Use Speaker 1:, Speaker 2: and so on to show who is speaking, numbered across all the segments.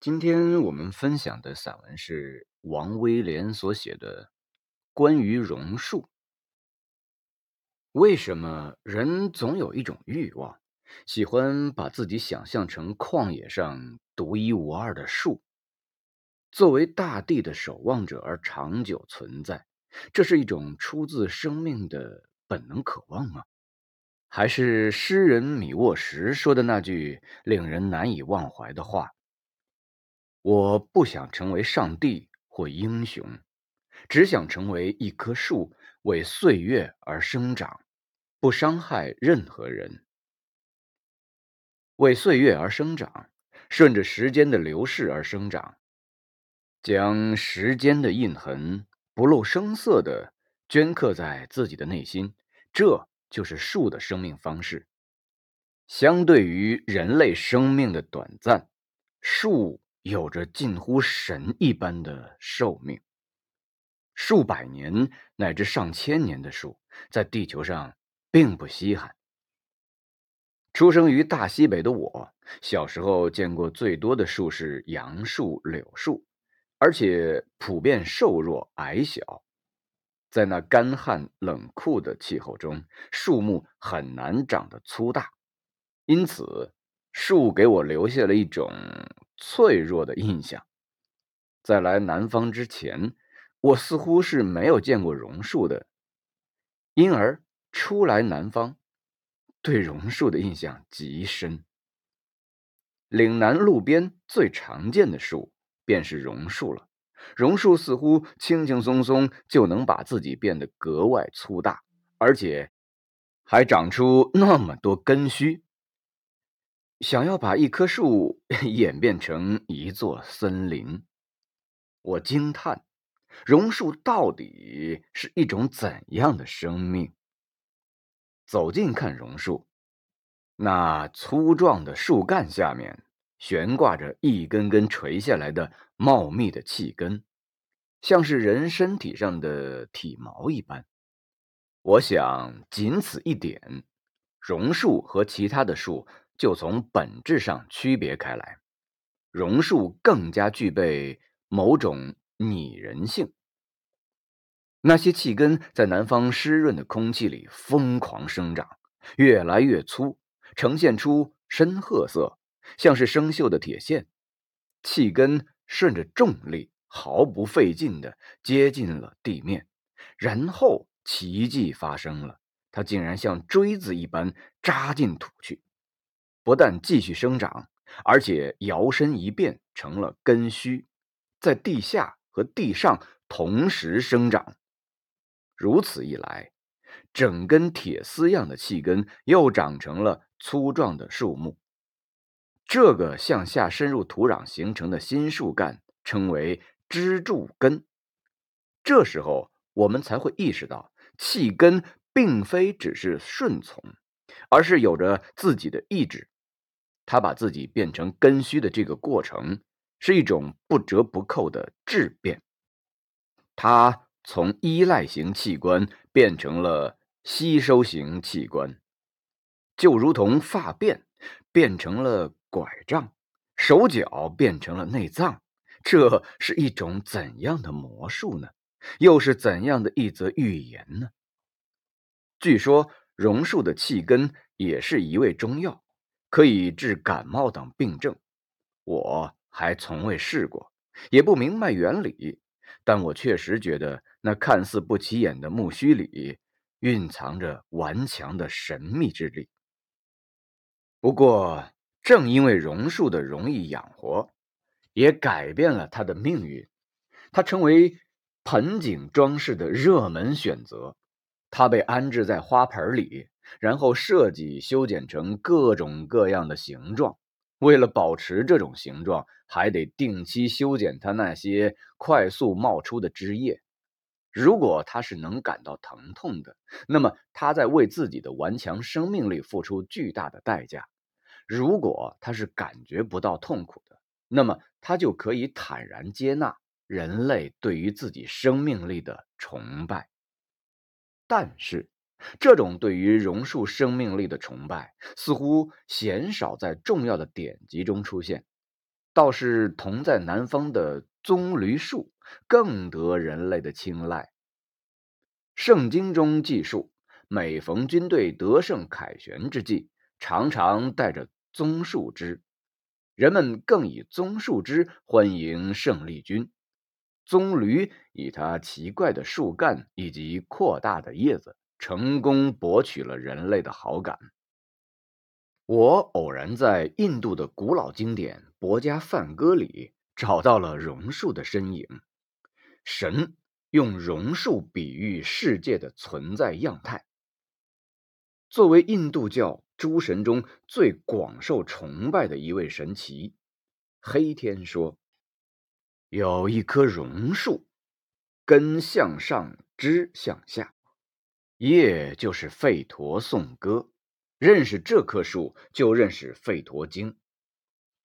Speaker 1: 今天我们分享的散文是王威廉所写的《关于榕树》。为什么人总有一种欲望，喜欢把自己想象成旷野上独一无二的树，作为大地的守望者而长久存在？这是一种出自生命的本能渴望吗？还是诗人米沃什说的那句令人难以忘怀的话？我不想成为上帝或英雄，只想成为一棵树，为岁月而生长，不伤害任何人。为岁月而生长，顺着时间的流逝而生长，将时间的印痕不露声色地镌刻在自己的内心，这就是树的生命方式。相对于人类生命的短暂，树。有着近乎神一般的寿命，数百年乃至上千年的树，在地球上并不稀罕。出生于大西北的我，小时候见过最多的树是杨树、柳树，而且普遍瘦弱矮小。在那干旱冷酷的气候中，树木很难长得粗大，因此树给我留下了一种。脆弱的印象，在来南方之前，我似乎是没有见过榕树的，因而初来南方，对榕树的印象极深。岭南路边最常见的树便是榕树了，榕树似乎轻轻松松就能把自己变得格外粗大，而且还长出那么多根须。想要把一棵树 演变成一座森林，我惊叹：榕树到底是一种怎样的生命？走近看榕树，那粗壮的树干下面悬挂着一根根垂下来的茂密的气根，像是人身体上的体毛一般。我想，仅此一点，榕树和其他的树。就从本质上区别开来，榕树更加具备某种拟人性。那些气根在南方湿润的空气里疯狂生长，越来越粗，呈现出深褐色，像是生锈的铁线。气根顺着重力毫不费劲地接近了地面，然后奇迹发生了，它竟然像锥子一般扎进土去。不但继续生长，而且摇身一变成了根须，在地下和地上同时生长。如此一来，整根铁丝样的气根又长成了粗壮的树木。这个向下深入土壤形成的新树干称为支柱根。这时候，我们才会意识到，气根并非只是顺从，而是有着自己的意志。他把自己变成根须的这个过程，是一种不折不扣的质变。他从依赖型器官变成了吸收型器官，就如同发辫变成了拐杖，手脚变成了内脏。这是一种怎样的魔术呢？又是怎样的一则寓言呢？据说榕树的气根也是一味中药。可以治感冒等病症，我还从未试过，也不明白原理，但我确实觉得那看似不起眼的木须里蕴藏着顽强的神秘之力。不过，正因为榕树的容易养活，也改变了它的命运，它成为盆景装饰的热门选择。它被安置在花盆里。然后设计修剪成各种各样的形状，为了保持这种形状，还得定期修剪它那些快速冒出的枝叶。如果它是能感到疼痛的，那么它在为自己的顽强生命力付出巨大的代价；如果它是感觉不到痛苦的，那么它就可以坦然接纳人类对于自己生命力的崇拜。但是。这种对于榕树生命力的崇拜，似乎鲜少在重要的典籍中出现。倒是同在南方的棕榈树更得人类的青睐。圣经中记述，每逢军队得胜凯旋之际，常常带着棕树枝，人们更以棕树枝欢迎胜利军。棕榈以它奇怪的树干以及扩大的叶子，成功博取了人类的好感。我偶然在印度的古老经典《博家梵歌》里找到了榕树的身影。神用榕树比喻世界的存在样态。作为印度教诸神中最广受崇拜的一位神祇，黑天说。有一棵榕树，根向上，枝向下，叶就是吠陀颂歌。认识这棵树，就认识吠陀经。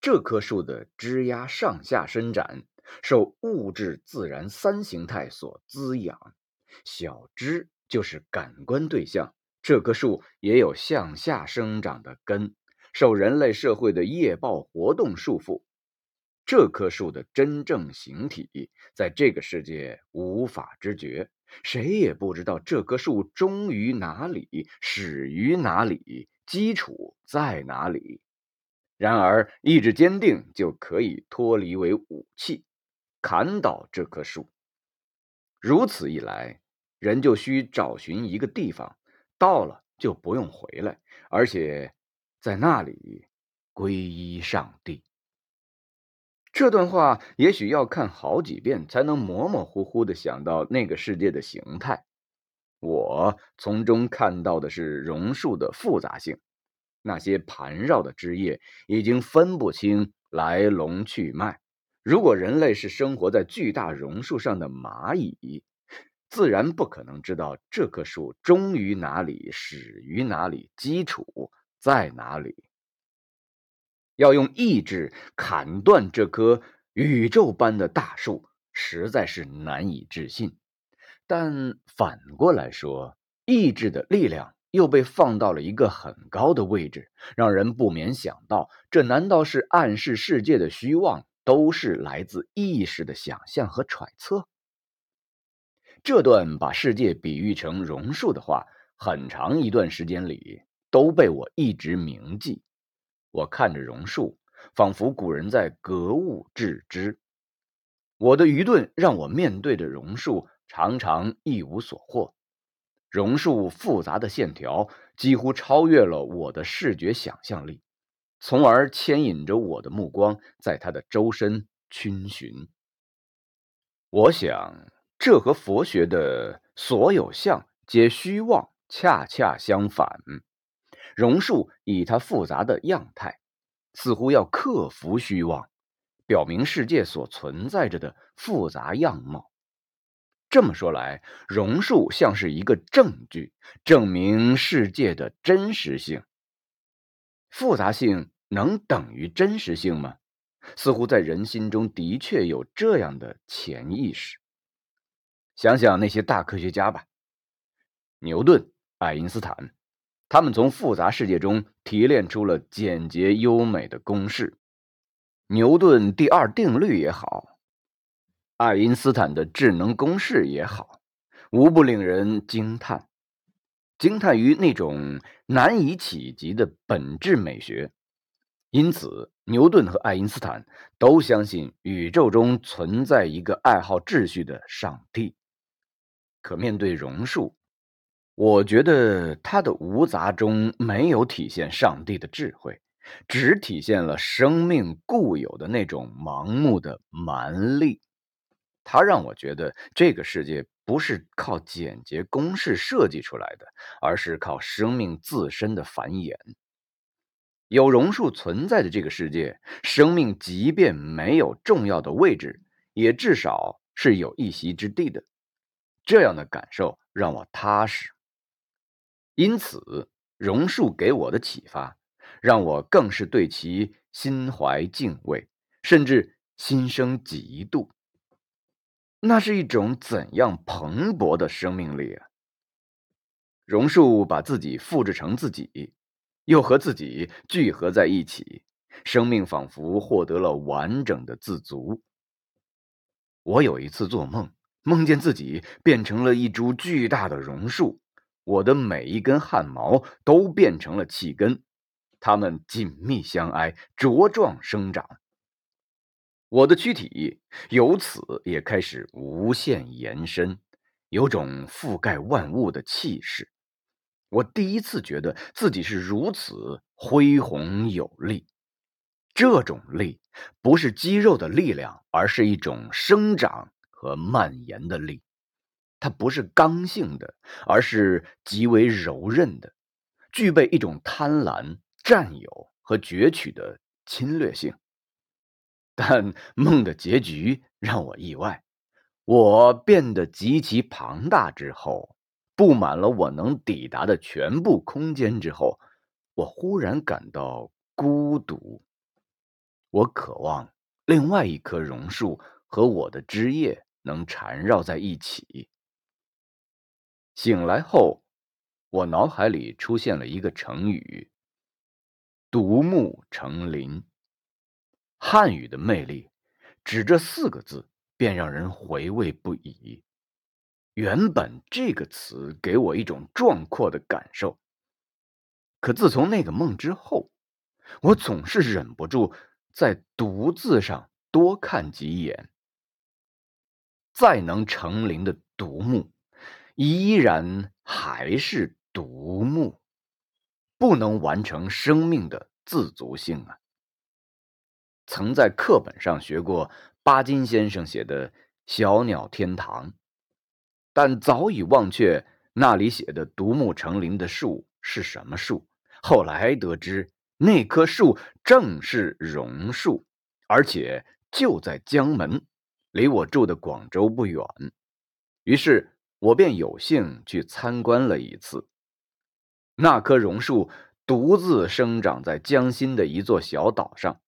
Speaker 1: 这棵树的枝丫上下伸展，受物质自然三形态所滋养。小枝就是感官对象。这棵树也有向下生长的根，受人类社会的业报活动束缚。这棵树的真正形体，在这个世界无法知觉，谁也不知道这棵树终于哪里，始于哪里，基础在哪里。然而，意志坚定就可以脱离为武器，砍倒这棵树。如此一来，人就需找寻一个地方，到了就不用回来，而且在那里皈依上帝。这段话也许要看好几遍，才能模模糊糊的想到那个世界的形态。我从中看到的是榕树的复杂性，那些盘绕的枝叶已经分不清来龙去脉。如果人类是生活在巨大榕树上的蚂蚁，自然不可能知道这棵树终于哪里，始于哪里，基础在哪里。要用意志砍断这棵宇宙般的大树，实在是难以置信。但反过来说，意志的力量又被放到了一个很高的位置，让人不免想到：这难道是暗示世界的虚妄，都是来自意识的想象和揣测？这段把世界比喻成榕树的话，很长一段时间里都被我一直铭记。我看着榕树，仿佛古人在格物致知。我的愚钝让我面对着榕树，常常一无所获。榕树复杂的线条几乎超越了我的视觉想象力，从而牵引着我的目光在它的周身逡巡。我想，这和佛学的所有相皆虚妄恰恰相反。榕树以它复杂的样态，似乎要克服虚妄，表明世界所存在着的复杂样貌。这么说来，榕树像是一个证据，证明世界的真实性。复杂性能等于真实性吗？似乎在人心中的确有这样的潜意识。想想那些大科学家吧，牛顿、爱因斯坦。他们从复杂世界中提炼出了简洁优美的公式，牛顿第二定律也好，爱因斯坦的智能公式也好，无不令人惊叹，惊叹于那种难以企及的本质美学。因此，牛顿和爱因斯坦都相信宇宙中存在一个爱好秩序的上帝。可面对榕树。我觉得它的无杂中没有体现上帝的智慧，只体现了生命固有的那种盲目的蛮力。它让我觉得这个世界不是靠简洁公式设计出来的，而是靠生命自身的繁衍。有榕树存在的这个世界，生命即便没有重要的位置，也至少是有一席之地的。这样的感受让我踏实。因此，榕树给我的启发，让我更是对其心怀敬畏，甚至心生嫉妒。那是一种怎样蓬勃的生命力啊！榕树把自己复制成自己，又和自己聚合在一起，生命仿佛获得了完整的自足。我有一次做梦，梦见自己变成了一株巨大的榕树，我的每一根汗毛都变成了气根，它们紧密相挨，茁壮生长。我的躯体由此也开始无限延伸，有种覆盖万物的气势。我第一次觉得自己是如此恢宏有力。这种力不是肌肉的力量，而是一种生长和蔓延的力。它不是刚性的，而是极为柔韧的，具备一种贪婪、占有和攫取的侵略性。但梦的结局让我意外，我变得极其庞大之后，布满了我能抵达的全部空间之后，我忽然感到孤独。我渴望另外一棵榕树和我的枝叶能缠绕在一起。醒来后，我脑海里出现了一个成语“独木成林”。汉语的魅力，只这四个字便让人回味不已。原本这个词给我一种壮阔的感受，可自从那个梦之后，我总是忍不住在“独”字上多看几眼。再能成林的独木，依然还是独木，不能完成生命的自足性啊。曾在课本上学过巴金先生写的《小鸟天堂》，但早已忘却那里写的独木成林的树是什么树。后来得知，那棵树正是榕树，而且就在江门，离我住的广州不远。于是我便有幸去参观了一次。那棵榕树独自生长在江心的一座小岛上。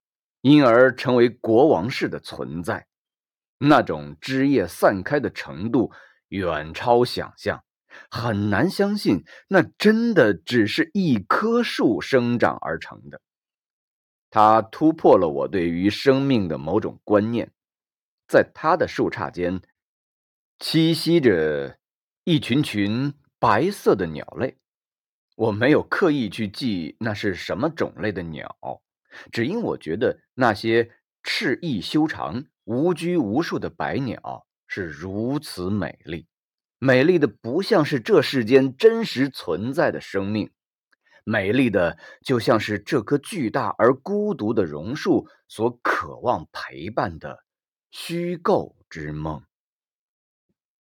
Speaker 1: 因而成为国王式的存在，那种枝叶散开的程度远超想象，很难相信那真的只是一棵树生长而成的。它突破了我对于生命的某种观念，在它的树杈间栖息着一群群白色的鸟类，我没有刻意去记那是什么种类的鸟。只因我觉得那些翅翼修长、无拘无束的白鸟是如此美丽，美丽的不像是这世间真实存在的生命，美丽的就像是这棵巨大而孤独的榕树所渴望陪伴的虚构之梦。